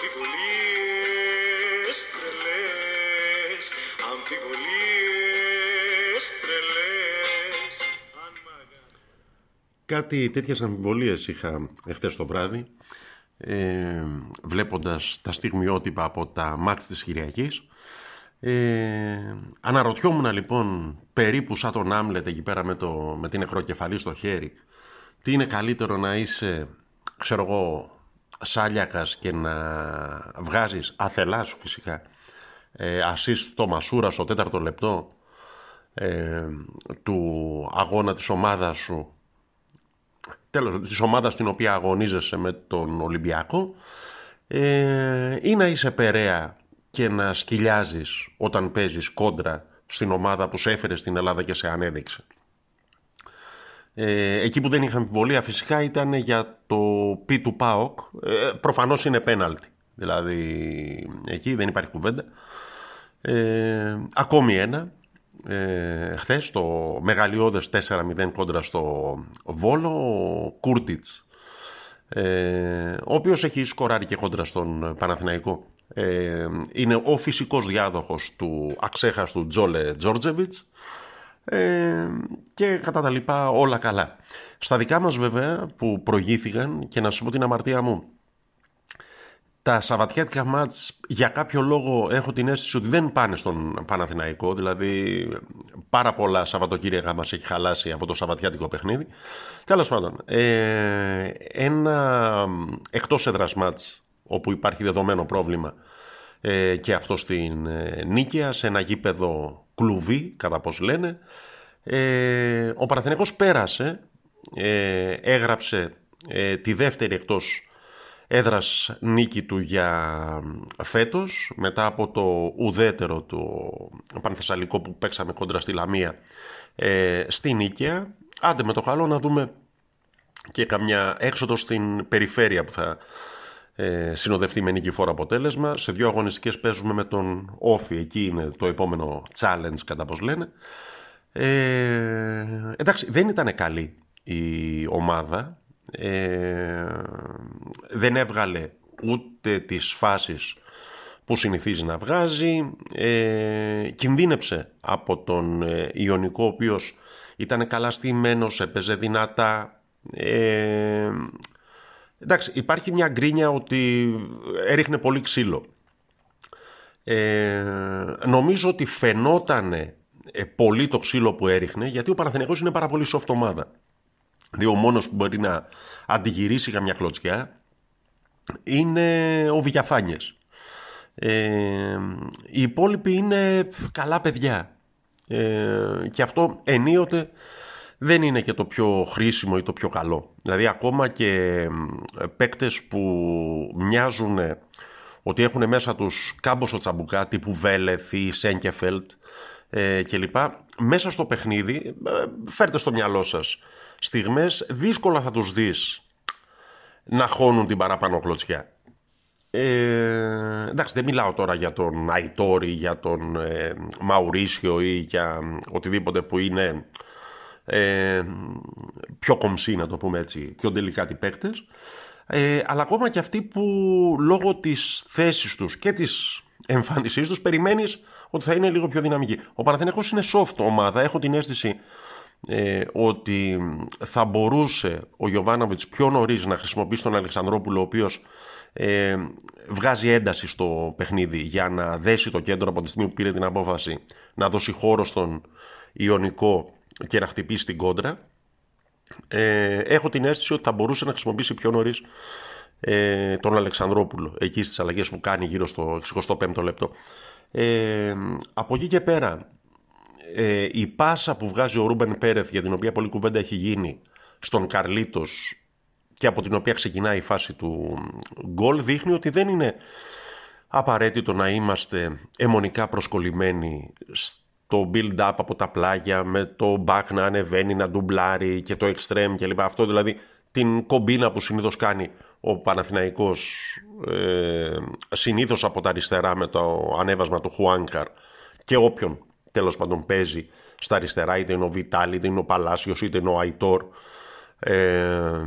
αμφιβολίες τρελές. Κάτι τέτοιες αμφιβολίες είχα εχθές το βράδυ, ε, βλέποντας τα στιγμιότυπα από τα μάτς της Κυριακής. Ε, αναρωτιόμουν λοιπόν περίπου σαν τον Άμλετ εκεί πέρα με, το, με την νεκροκεφαλή στο χέρι τι είναι καλύτερο να είσαι ξέρω εγώ σάλιακας και να βγάζεις αθελά σου φυσικά ε, assist στο Μασούρα στο τέταρτο λεπτό ε, του αγώνα της ομάδας σου τέλος της ομάδας στην οποία αγωνίζεσαι με τον Ολυμπιακό ε, ή να είσαι περαία και να σκυλιάζεις όταν παίζεις κόντρα στην ομάδα που σε έφερε στην Ελλάδα και σε ανέδειξε. Ε, εκεί που δεν είχα αμφιβολία φυσικά ήταν για το πι του ΠΑΟΚ. Ε, προφανώς είναι πέναλτι. Δηλαδή εκεί δεν υπάρχει κουβέντα. Ε, ακόμη ένα. Ε, χθες το μεγαλειώδες 4-0 κόντρα στο Βόλο ο Κούρτιτς ε, ο οποίος έχει σκοράρει και κόντρα στον Παναθηναϊκό ε, είναι ο φυσικός διάδοχος του αξέχαστου Τζόλε Τζόρτζεβιτς ε, και κατά τα λοιπά όλα καλά. Στα δικά μας βέβαια που προηγήθηκαν και να σου πω την αμαρτία μου τα Σαββατιάτικα μάτς για κάποιο λόγο έχω την αίσθηση ότι δεν πάνε στον Παναθηναϊκό δηλαδή πάρα πολλά Σαββατοκύριακα μας έχει χαλάσει αυτό το Σαββατιάτικο παιχνίδι τέλος πάντων ε, ένα εκτός έδρας μάτς όπου υπάρχει δεδομένο πρόβλημα ε, και αυτό στην ε, Νίκαια σε ένα γήπεδο κλουβί κατά πως λένε. Ε, ο Παναθηναϊκός πέρασε ε, έγραψε ε, τη δεύτερη εκτός έδρας νίκη του για φέτος μετά από το ουδέτερο του Πανθεσσαλικό που παίξαμε κόντρα στη Λαμία ε, στη Νίκαια. Άντε με το καλό να δούμε και καμιά έξοδο στην περιφέρεια που θα ε, συνοδευτεί με νικηφόρο αποτέλεσμα. Σε δύο αγωνιστικές παίζουμε με τον Όφη. Εκεί είναι το επόμενο challenge κατά πως λένε. Ε, εντάξει δεν ήταν καλή η ομάδα. Ε, δεν έβγαλε ούτε τις φάσεις που συνηθίζει να βγάζει. Ε, κινδύνεψε από τον ε, Ιωνικό ο οποίος ήταν καλά στημένος, έπαιζε δυνατά. Ε, εντάξει υπάρχει μια γκρίνια ότι έριχνε πολύ ξύλο ε, νομίζω ότι φαινότανε ε, πολύ το ξύλο που έριχνε γιατί ο Παναθηναϊκός είναι πάρα πολύ soft ομάδα Δηλαδή ο μόνος που μπορεί να αντιγυρίσει καμιά κλωτσιά είναι ο Βηγιαφάνιες. Ε, οι υπόλοιποι είναι καλά παιδιά. Ε, και αυτό ενίοτε δεν είναι και το πιο χρήσιμο ή το πιο καλό. Δηλαδή ακόμα και παίκτες που μοιάζουν ότι έχουν μέσα τους κάμποσο τσαμπουκά τύπου Βέλεθ ή Σέγκεφελτ ε, κλπ. Μέσα στο παιχνίδι ε, φέρτε στο μυαλό σας στιγμές δύσκολα θα τους δεις να χώνουν την παραπάνω κλωτσιά. Ε, εντάξει δεν μιλάω τώρα για τον Αϊτόρη, για τον ε, Μαουρίσιο ή για οτιδήποτε που είναι ε, πιο κομψή να το πούμε έτσι, πιο τελικά παίκτες ε, αλλά ακόμα και αυτοί που λόγω της θέσης τους και της εμφάνισής τους περιμένεις ότι θα είναι λίγο πιο δυναμική. Ο Παναθηναϊκός είναι soft ομάδα, έχω την αίσθηση ε, ότι θα μπορούσε ο Γιωβάνοβιτς πιο νωρίς να χρησιμοποιήσει τον Αλεξανδρόπουλο ο οποίος ε, βγάζει ένταση στο παιχνίδι για να δέσει το κέντρο από τη στιγμή που πήρε την απόφαση να δώσει χώρο στον Ιωνικό και να χτυπήσει την κόντρα. Ε, έχω την αίσθηση ότι θα μπορούσε να χρησιμοποιήσει πιο νωρίς ε, τον Αλεξανδρόπουλο εκεί στις αλλαγές που κάνει γύρω στο 65ο λεπτό. Ε, από εκεί και πέρα ε, η πάσα που βγάζει ο Ρούμπεν Πέρεθ για την οποία πολλή κουβέντα έχει γίνει στον Καρλίτος και από την οποία ξεκινάει η φάση του γκολ δείχνει ότι δεν είναι απαραίτητο να είμαστε αιμονικά προσκολλημένοι στο build-up από τα πλάγια με το back να ανεβαίνει, να ντουμπλάρει και το extreme κλπ. Αυτό δηλαδή την κομπίνα που συνήθως κάνει ο Παναθηναϊκός ε, συνήθως από τα αριστερά με το ανέβασμα του Χουάνκαρ και όποιον τέλος πάντων παίζει στα αριστερά είτε είναι ο Βιτάλ είτε είναι ο Παλάσιος είτε είναι ο Αϊτόρ ε,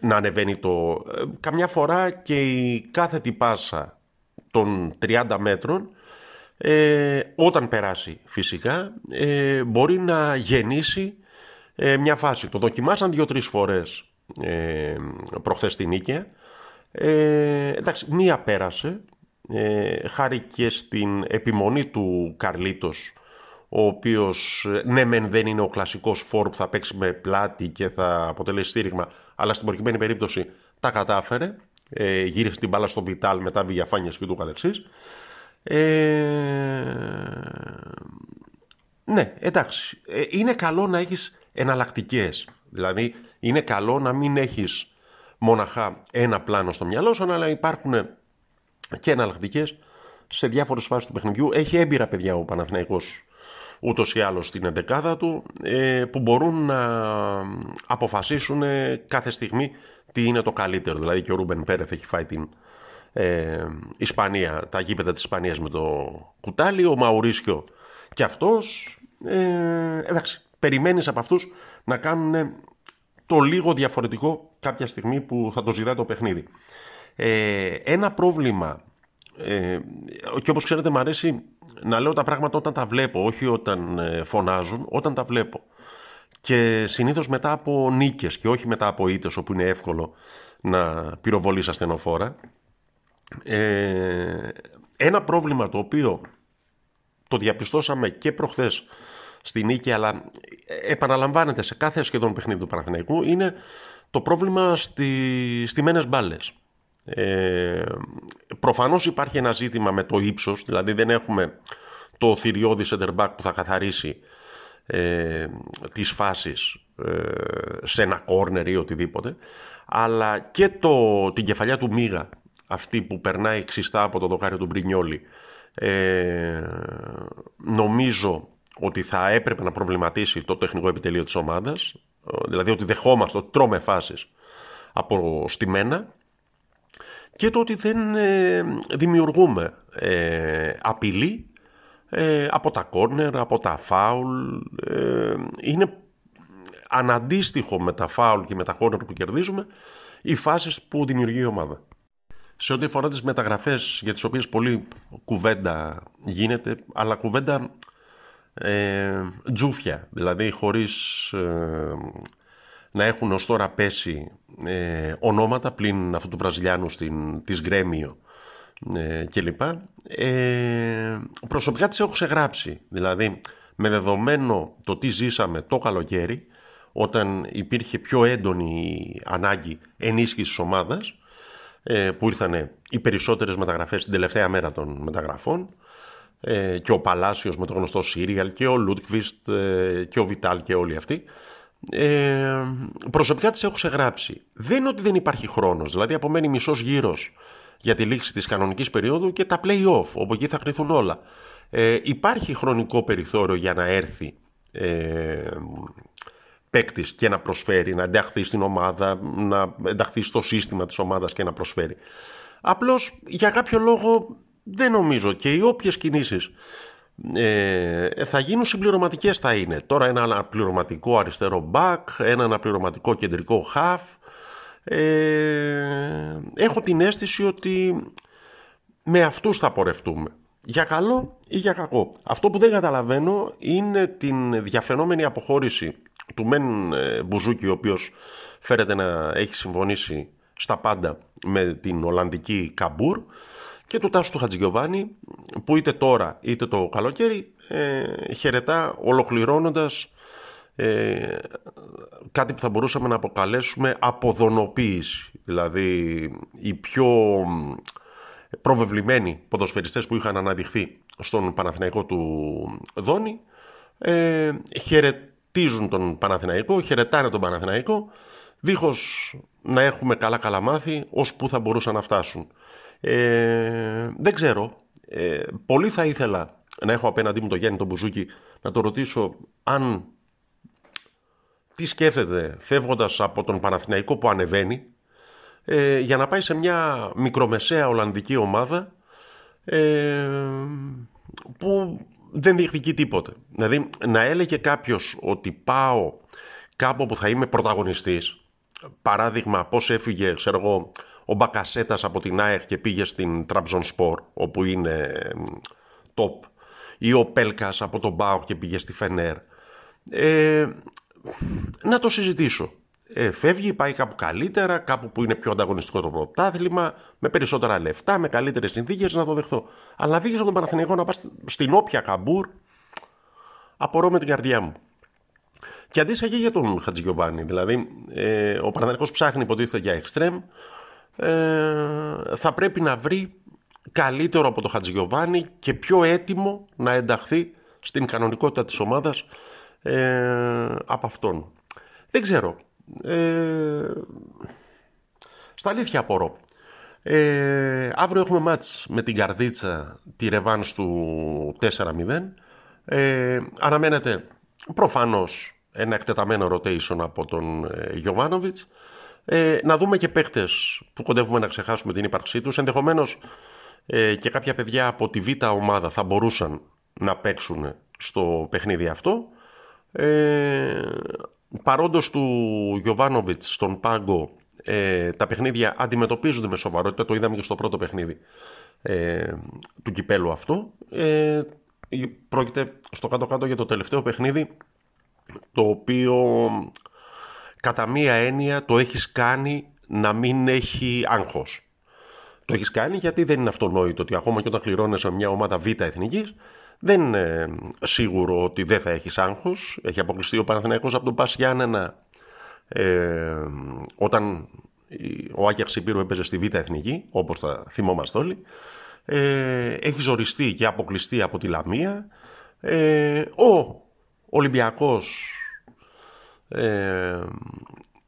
να ανεβαίνει το ε, καμιά φορά και η κάθετη πάσα των 30 μέτρων ε, όταν περάσει φυσικά, ε, μπορεί να γεννήσει ε, μια φάση. Το δοκιμάσαν δύο-τρεις φορές ε, προχθές στην Νίκαια. Ε, εντάξει, μία πέρασε, ε, χάρη και στην επιμονή του Καρλίτος, ο οποίος ναι μεν δεν είναι ο κλασικός φόρ που θα παίξει με πλάτη και θα αποτελέσει στήριγμα, αλλά στην προκειμένη περίπτωση τα κατάφερε. Ε, γύρισε την μπάλα στο Βιτάλ μετά διαφάνειες και του καθεξής. Ε, ναι, εντάξει. Ε, είναι καλό να έχεις εναλλακτικές. Δηλαδή, είναι καλό να μην έχεις μοναχά ένα πλάνο στο μυαλό σου, αλλά υπάρχουν και εναλλακτικές σε διάφορες φάσεις του παιχνιδιού. Έχει έμπειρα παιδιά ο Παναθηναϊκός ούτως ή άλλως στην εντεκάδα του ε, που μπορούν να αποφασίσουν κάθε στιγμή τι είναι το καλύτερο. Δηλαδή και ο Ρούμπεν Πέρεθ έχει φάει την ε, Ισπανία, τα γήπεδα της Ισπανίας με το κουτάλι, ο Μαουρίσιο και αυτός. Ε, εντάξει, περιμένεις από αυτούς να κάνουν το λίγο διαφορετικό κάποια στιγμή που θα το ζητάει το παιχνίδι. Ε, ένα πρόβλημα, ε, και όπως ξέρετε μου αρέσει να λέω τα πράγματα όταν τα βλέπω, όχι όταν ε, φωνάζουν, όταν τα βλέπω. Και συνήθως μετά από νίκες και όχι μετά από ήττες όπου είναι εύκολο να πυροβολείς ασθενοφόρα. Ε, ένα πρόβλημα το οποίο το διαπιστώσαμε και προχθές στη νίκη αλλά επαναλαμβάνεται σε κάθε σχεδόν παιχνίδι του Παναθηναϊκού είναι το πρόβλημα στις στιμένες μπάλες. Ε, προφανώς υπάρχει ένα ζήτημα με το ύψος, δηλαδή δεν έχουμε το θηριώδη center back που θα καθαρίσει ε, τις φάσεις ε, σε ένα corner ή οτιδήποτε, αλλά και το, την κεφαλιά του Μίγα αυτή που περνάει ξιστά από το δοκάριο του Μπρινιόλη ε, νομίζω ότι θα έπρεπε να προβληματίσει το τεχνικό επιτελείο της ομάδας δηλαδή ότι δεχόμαστε, ότι τρώμε φάσεις από στημένα και το ότι δεν ε, δημιουργούμε ε, απειλή ε, από τα κόρνερ, από τα φάουλ. Ε, είναι αναντίστοιχο με τα φάουλ και με τα κόρνερ που κερδίζουμε οι φάσεις που δημιουργεί η ομάδα. Σε ό,τι αφορά τις μεταγραφές για τις οποίες πολύ κουβέντα γίνεται, αλλά κουβέντα ε, τζούφια, δηλαδή χωρίς ε, να έχουν ως τώρα πέσει ε, ονόματα πλην αυτού του Βραζιλιάνου στην, της Γκρέμιο ε, κλπ. Ε, προσωπικά τις έχω ξεγράψει, δηλαδή με δεδομένο το τι ζήσαμε το καλοκαίρι, όταν υπήρχε πιο έντονη ανάγκη ενίσχυσης της ομάδας, ε, που ήρθαν οι περισσότερες μεταγραφές την τελευταία μέρα των μεταγραφών ε, και ο Παλάσιος με το γνωστό Σύριαλ και ο Λούτκβιστ ε, και ο Βιτάλ και όλοι αυτοί. Ε, προσωπικά τις έχω ξεγράψει δεν είναι ότι δεν υπάρχει χρόνος δηλαδή απομένει μισός γύρος για τη λήξη της κανονικής περίοδου και τα play-off όπου εκεί θα κρυθούν όλα. Ε, υπάρχει χρονικό περιθώριο για να έρθει ε, παίκτης και να προσφέρει, να ενταχθεί στην ομάδα, να ενταχθεί στο σύστημα της ομάδας και να προσφέρει. Απλώς για κάποιο λόγο δεν νομίζω και οι όποιες κινήσεις ε, θα γίνουν συμπληρωματικές θα είναι. Τώρα ένα αναπληρωματικό αριστερό back, ένα αναπληρωματικό κεντρικό half. Ε, έχω την αίσθηση ότι με αυτούς θα πορευτούμε. Για καλό ή για κακό. Αυτό που δεν καταλαβαίνω είναι την διαφαινόμενη αποχώρηση του Μεν ε, Μπουζούκη, ο οποίος φέρεται να έχει συμφωνήσει στα πάντα με την Ολλανδική Καμπούρ και του Τάσου του Χατζηγιοβάνη που είτε τώρα είτε το καλοκαίρι ε, χαιρετά ολοκληρώνοντας ε, κάτι που θα μπορούσαμε να αποκαλέσουμε αποδονοποίηση δηλαδή οι πιο προβεβλημένοι ποδοσφαιριστές που είχαν αναδειχθεί στον Παναθηναϊκό του Δόνη ε, χαιρετίζουν τον Παναθηναϊκό, χαιρετάνε τον Παναθηναϊκό δίχως να έχουμε καλά καλά μάθει ως που θα μπορούσαν να φτάσουν. Ε, δεν ξέρω. Ε, πολύ θα ήθελα να έχω απέναντί μου τον Γιάννη τον Μπουζούκη να το ρωτήσω αν τι σκέφτεται φεύγοντας από τον Παναθηναϊκό που ανεβαίνει ε, για να πάει σε μια μικρομεσαία Ολλανδική ομάδα ε, που δεν διεκδικεί τίποτε. Δηλαδή να έλεγε κάποιος ότι πάω κάπου που θα είμαι πρωταγωνιστής παράδειγμα πώς έφυγε ξέρω εγώ ο Μπακασέτας από την ΑΕΚ και πήγε στην Τραμπζον Σπορ όπου είναι top ή ο Πέλκας από τον Μπάουκ και πήγε στη Φενέρ. Ε, να το συζητήσω. Ε, φεύγει, πάει κάπου καλύτερα, κάπου που είναι πιο ανταγωνιστικό το πρωτάθλημα, με περισσότερα λεφτά, με καλύτερες συνθήκες, να το δεχθώ. Αλλά να βγει από τον Παναθηναϊκό να πας στην όποια καμπούρ, απορώ με την καρδιά μου. Και αντίστοιχα και για τον Χατζηγιοβάνη. Δηλαδή, ε, ο Παναθηναϊκός ψάχνει υποτίθεται για εξτρέμ. Ε, θα πρέπει να βρει καλύτερο από τον Χατζηγιοβάνη και πιο έτοιμο να ενταχθεί στην κανονικότητα της ομάδας ε, από αυτόν. Δεν ξέρω. Ε, στα αλήθεια απορώ. Ε, αύριο έχουμε μάτς με την Καρδίτσα τη ρεβάνς του 4-0. Ε, αναμένεται προφανώς ένα εκτεταμένο rotation από τον ε, Γιωβάνοβιτς. Ε, να δούμε και παίχτες που κοντεύουμε να ξεχάσουμε την ύπαρξή τους. Ενδεχομένως ε, και κάποια παιδιά από τη β' ομάδα θα μπορούσαν να παίξουν στο παιχνίδι αυτό. Ε, παρόντος του Γιωβάνοβιτς στον πάγκο ε, τα παιχνίδια αντιμετωπίζονται με σοβαρότητα, το είδαμε και στο πρώτο παιχνίδι ε, του κυπέλου αυτό. Ε, πρόκειται στο κάτω-κάτω για το τελευταίο παιχνίδι το οποίο κατά μία έννοια το έχεις κάνει να μην έχει άγχος. Το έχεις κάνει γιατί δεν είναι αυτονόητο ότι ακόμα και όταν κληρώνεσαι μια ομάδα β' εθνικής δεν είναι σίγουρο ότι δεν θα έχεις άγχος. Έχει αποκλειστεί ο Παναθηναϊκός από τον Πας Γιάννενα ε, όταν ο Άκιαξ Υπήρου έπαιζε στη Β' Εθνική, όπως θα θυμόμαστε όλοι. Ε, έχει ζοριστεί και αποκλειστεί από τη Λαμία. Ε, ο Ολυμπιακός ε,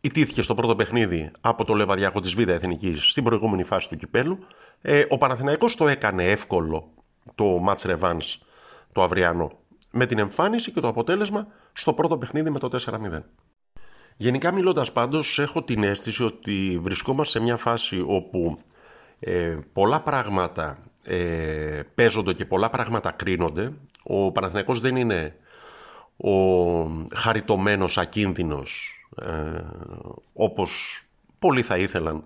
ιτήθηκε στο πρώτο παιχνίδι από το Λεβαδιακό της Β' Εθνικής στην προηγούμενη φάση του κυπέλου. Ε, ο Παναθηναϊκός το έκανε εύκολο το match revanche το αυριανό με την εμφάνιση και το αποτέλεσμα στο πρώτο παιχνίδι με το 4-0. Γενικά μιλώντας πάντως έχω την αίσθηση ότι βρισκόμαστε σε μια φάση όπου ε, πολλά πράγματα ε, παίζονται και πολλά πράγματα κρίνονται. Ο Παναθηναϊκός δεν είναι ο χαριτωμένος ακίνδυνος ε, όπως πολλοί θα ήθελαν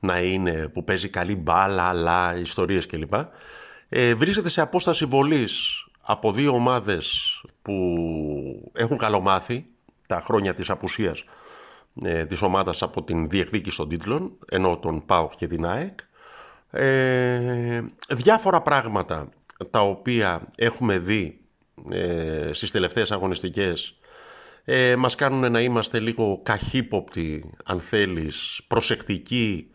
να είναι που παίζει καλή μπάλα, αλλά ιστορίες κλπ. Ε, βρίσκεται σε απόσταση βολής από δύο ομάδες που έχουν καλομάθει τα χρόνια της απουσίας ε, της ομάδας από την διεκδίκηση των τίτλων, ενώ τον ΠΑΟΚ και την ΑΕΚ. Ε, διάφορα πράγματα τα οποία έχουμε δει ε, στις τελευταίες αγωνιστικές ε, μας κάνουν να είμαστε λίγο καχύποπτοι, αν θέλεις, προσεκτικοί.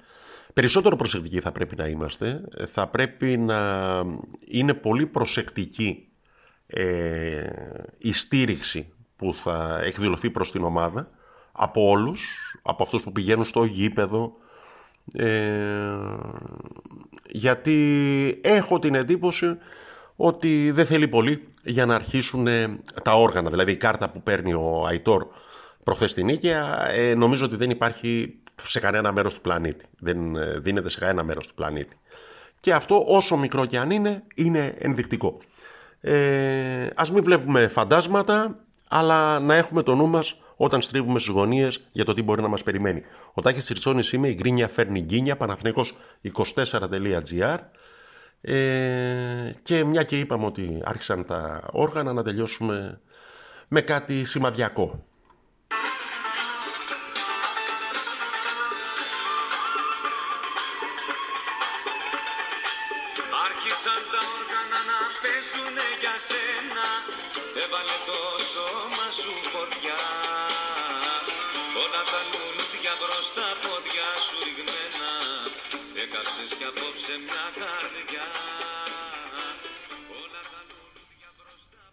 Περισσότερο προσεκτικοί θα πρέπει να είμαστε. Θα πρέπει να είναι πολύ προσεκτική ε, η στήριξη που θα εκδηλωθεί προς την ομάδα από όλους, από αυτούς που πηγαίνουν στο γήπεδο, ε, γιατί έχω την εντύπωση ότι δεν θέλει πολύ για να αρχίσουν τα όργανα. Δηλαδή η κάρτα που παίρνει ο Αϊτόρ προχθές στην Νίκαια ε, νομίζω ότι δεν υπάρχει σε κανένα μέρος του πλανήτη. Δεν ε, δίνεται σε κανένα μέρος του πλανήτη. Και αυτό όσο μικρό και αν είναι, είναι ενδεικτικό. Ε, ας μην βλέπουμε φαντάσματα, αλλά να έχουμε το νου μας όταν στρίβουμε στι γωνίες για το τι μπορεί να μας περιμένει. Ο Τάκης Τσιρτσόνης είμαι, η γκρίνια φέρνει γκίνια, παναθηναϊκός24.gr. Ε, και μια και είπαμε ότι άρχισαν τα όργανα να τελειώσουμε με κάτι σημαδιακό.